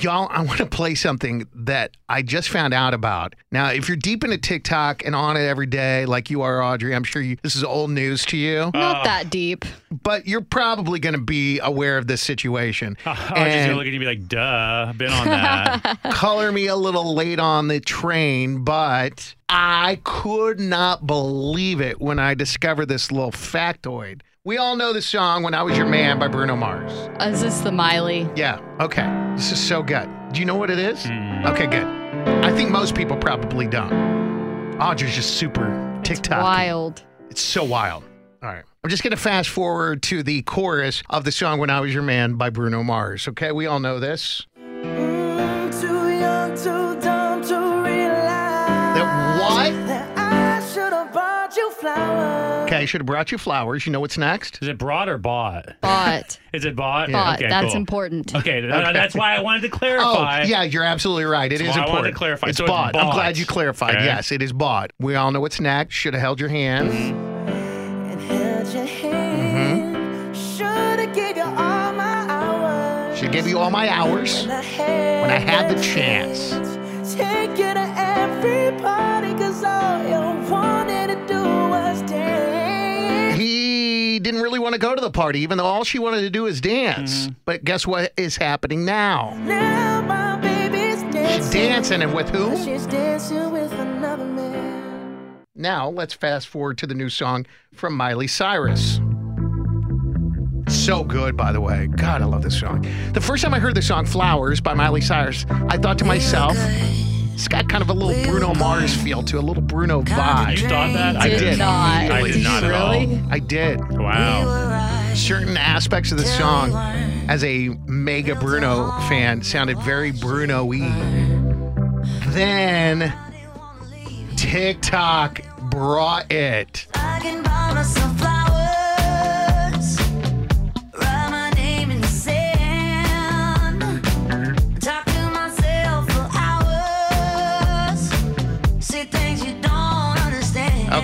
Y'all, I want to play something that I just found out about. Now, if you're deep into TikTok and on it every day, like you are, Audrey, I'm sure you, this is old news to you, Not oh. that deep. but you're probably going to be aware of this situation. I was just gonna look at you and be like, duh, I've been on that. color me a little late on the train, but I could not believe it when I discovered this little factoid. We all know the song When I Was Your Man by Bruno Mars. Uh, Is this the Miley? Yeah, okay. This is so good. Do you know what it is? Okay, good. I think most people probably don't. Audrey's just super TikTok. Wild. It's so wild. All right. I'm just going to fast forward to the chorus of the song When I Was Your Man by Bruno Mars. Okay, we all know this. Okay, I should have brought you flowers. You know what's next? Is it brought or bought? Bought. Is it bought? Bought. Okay, That's cool. important. Okay, th- that's why I wanted to clarify. Oh, clarify. yeah, you're absolutely right. It is That's why I wanted important. to clarify. It's So it's bought. I'm bought. glad you clarified. Okay. Yes, it is bought. We all know what's next. Should have held your hand. And held your hand. Mm-hmm. Should have gave you all my hours. Should give you all my hours. When I had, I had the chance. Take you to every party, cause all you wanted really want to go to the party, even though all she wanted to do is dance. Mm-hmm. But guess what is happening now? Now my baby's She's dancing. dancing, and with who? She's dancing with another man. Now, let's fast forward to the new song from Miley Cyrus. So good, by the way. God, I love this song. The first time I heard the song Flowers by Miley Cyrus, I thought to myself, it's got kind of a little Bruno Mars feel to it, a little Bruno vibe. You thought that? I did. not. I did not at all. Really? I did. Wow. Certain aspects of the song, as a mega Bruno fan, sounded very Bruno y. Then TikTok brought it.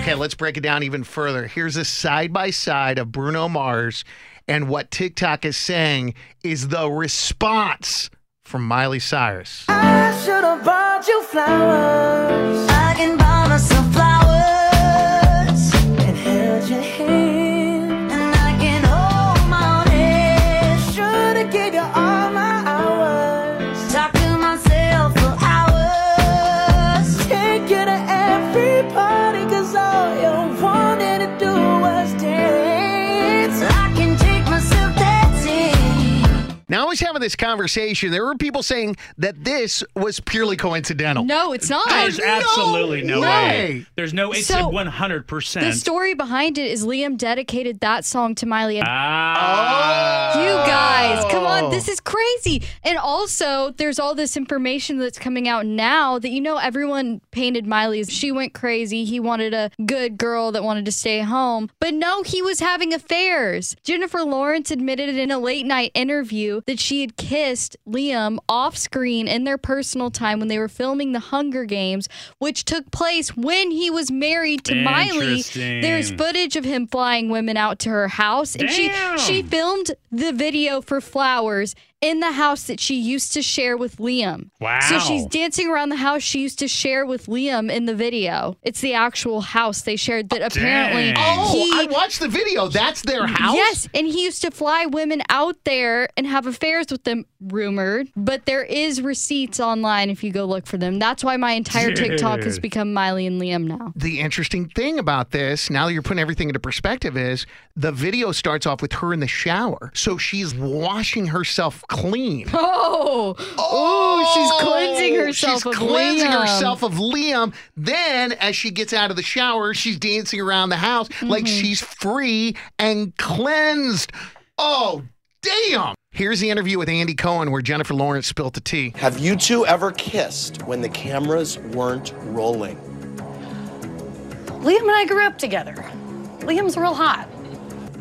Okay, let's break it down even further. Here's a side by side of Bruno Mars, and what TikTok is saying is the response from Miley Cyrus. I should have bought you flowers. I can buy myself flowers. This conversation. There were people saying that this was purely coincidental. No, it's not. There's absolutely no, way. way. There's no. It's So, one hundred percent. The story behind it is Liam dedicated that song to Miley. And Ah. You guys, come Oh. on, this is crazy. And also, there's all this information that's coming out now that you know everyone painted Miley as she went crazy. He wanted a good girl that wanted to stay home. But no, he was having affairs. Jennifer Lawrence admitted in a late night interview that she had kissed Liam off screen in their personal time when they were filming The Hunger Games, which took place when he was married to Miley. There's footage of him flying women out to her house and Damn. she she filmed the video for Flowers in the house that she used to share with Liam. Wow. So she's dancing around the house she used to share with Liam in the video. It's the actual house they shared that apparently Dang. Oh, he I watched the video. That's their house? Yes, and he used to fly women out there and have affairs with them, rumored. But there is receipts online if you go look for them. That's why my entire TikTok has become Miley and Liam now. The interesting thing about this, now that you're putting everything into perspective, is the video starts off with her in the shower. So she's washing herself clean. Oh, oh, she's cleansing herself She's of cleansing Liam. herself of Liam. Then, as she gets out of the shower, she's dancing around the house like Mm-hmm. she's free and cleansed. Oh, damn. Here's the interview with Andy Cohen where Jennifer Lawrence spilt the tea. Have you two ever kissed when the cameras weren't rolling? Liam and I grew up together. Liam's real hot.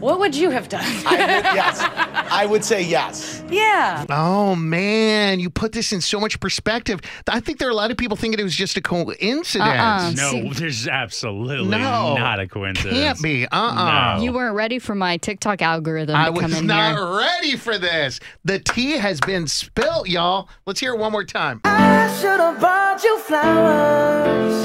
What would you have done? I would, yes. I would say yes. yeah. Oh man, you put this in so much perspective. I think there are a lot of people thinking it was just a coincidence. Uh-uh. No, there's absolutely No. not a coincidence. Can't be. Uh-uh. No. You weren't ready for my TikTok algorithm I to was come in not here. ready for this. The tea has been spilt, y'all. Let's hear it one more time. I should have bought you flowers.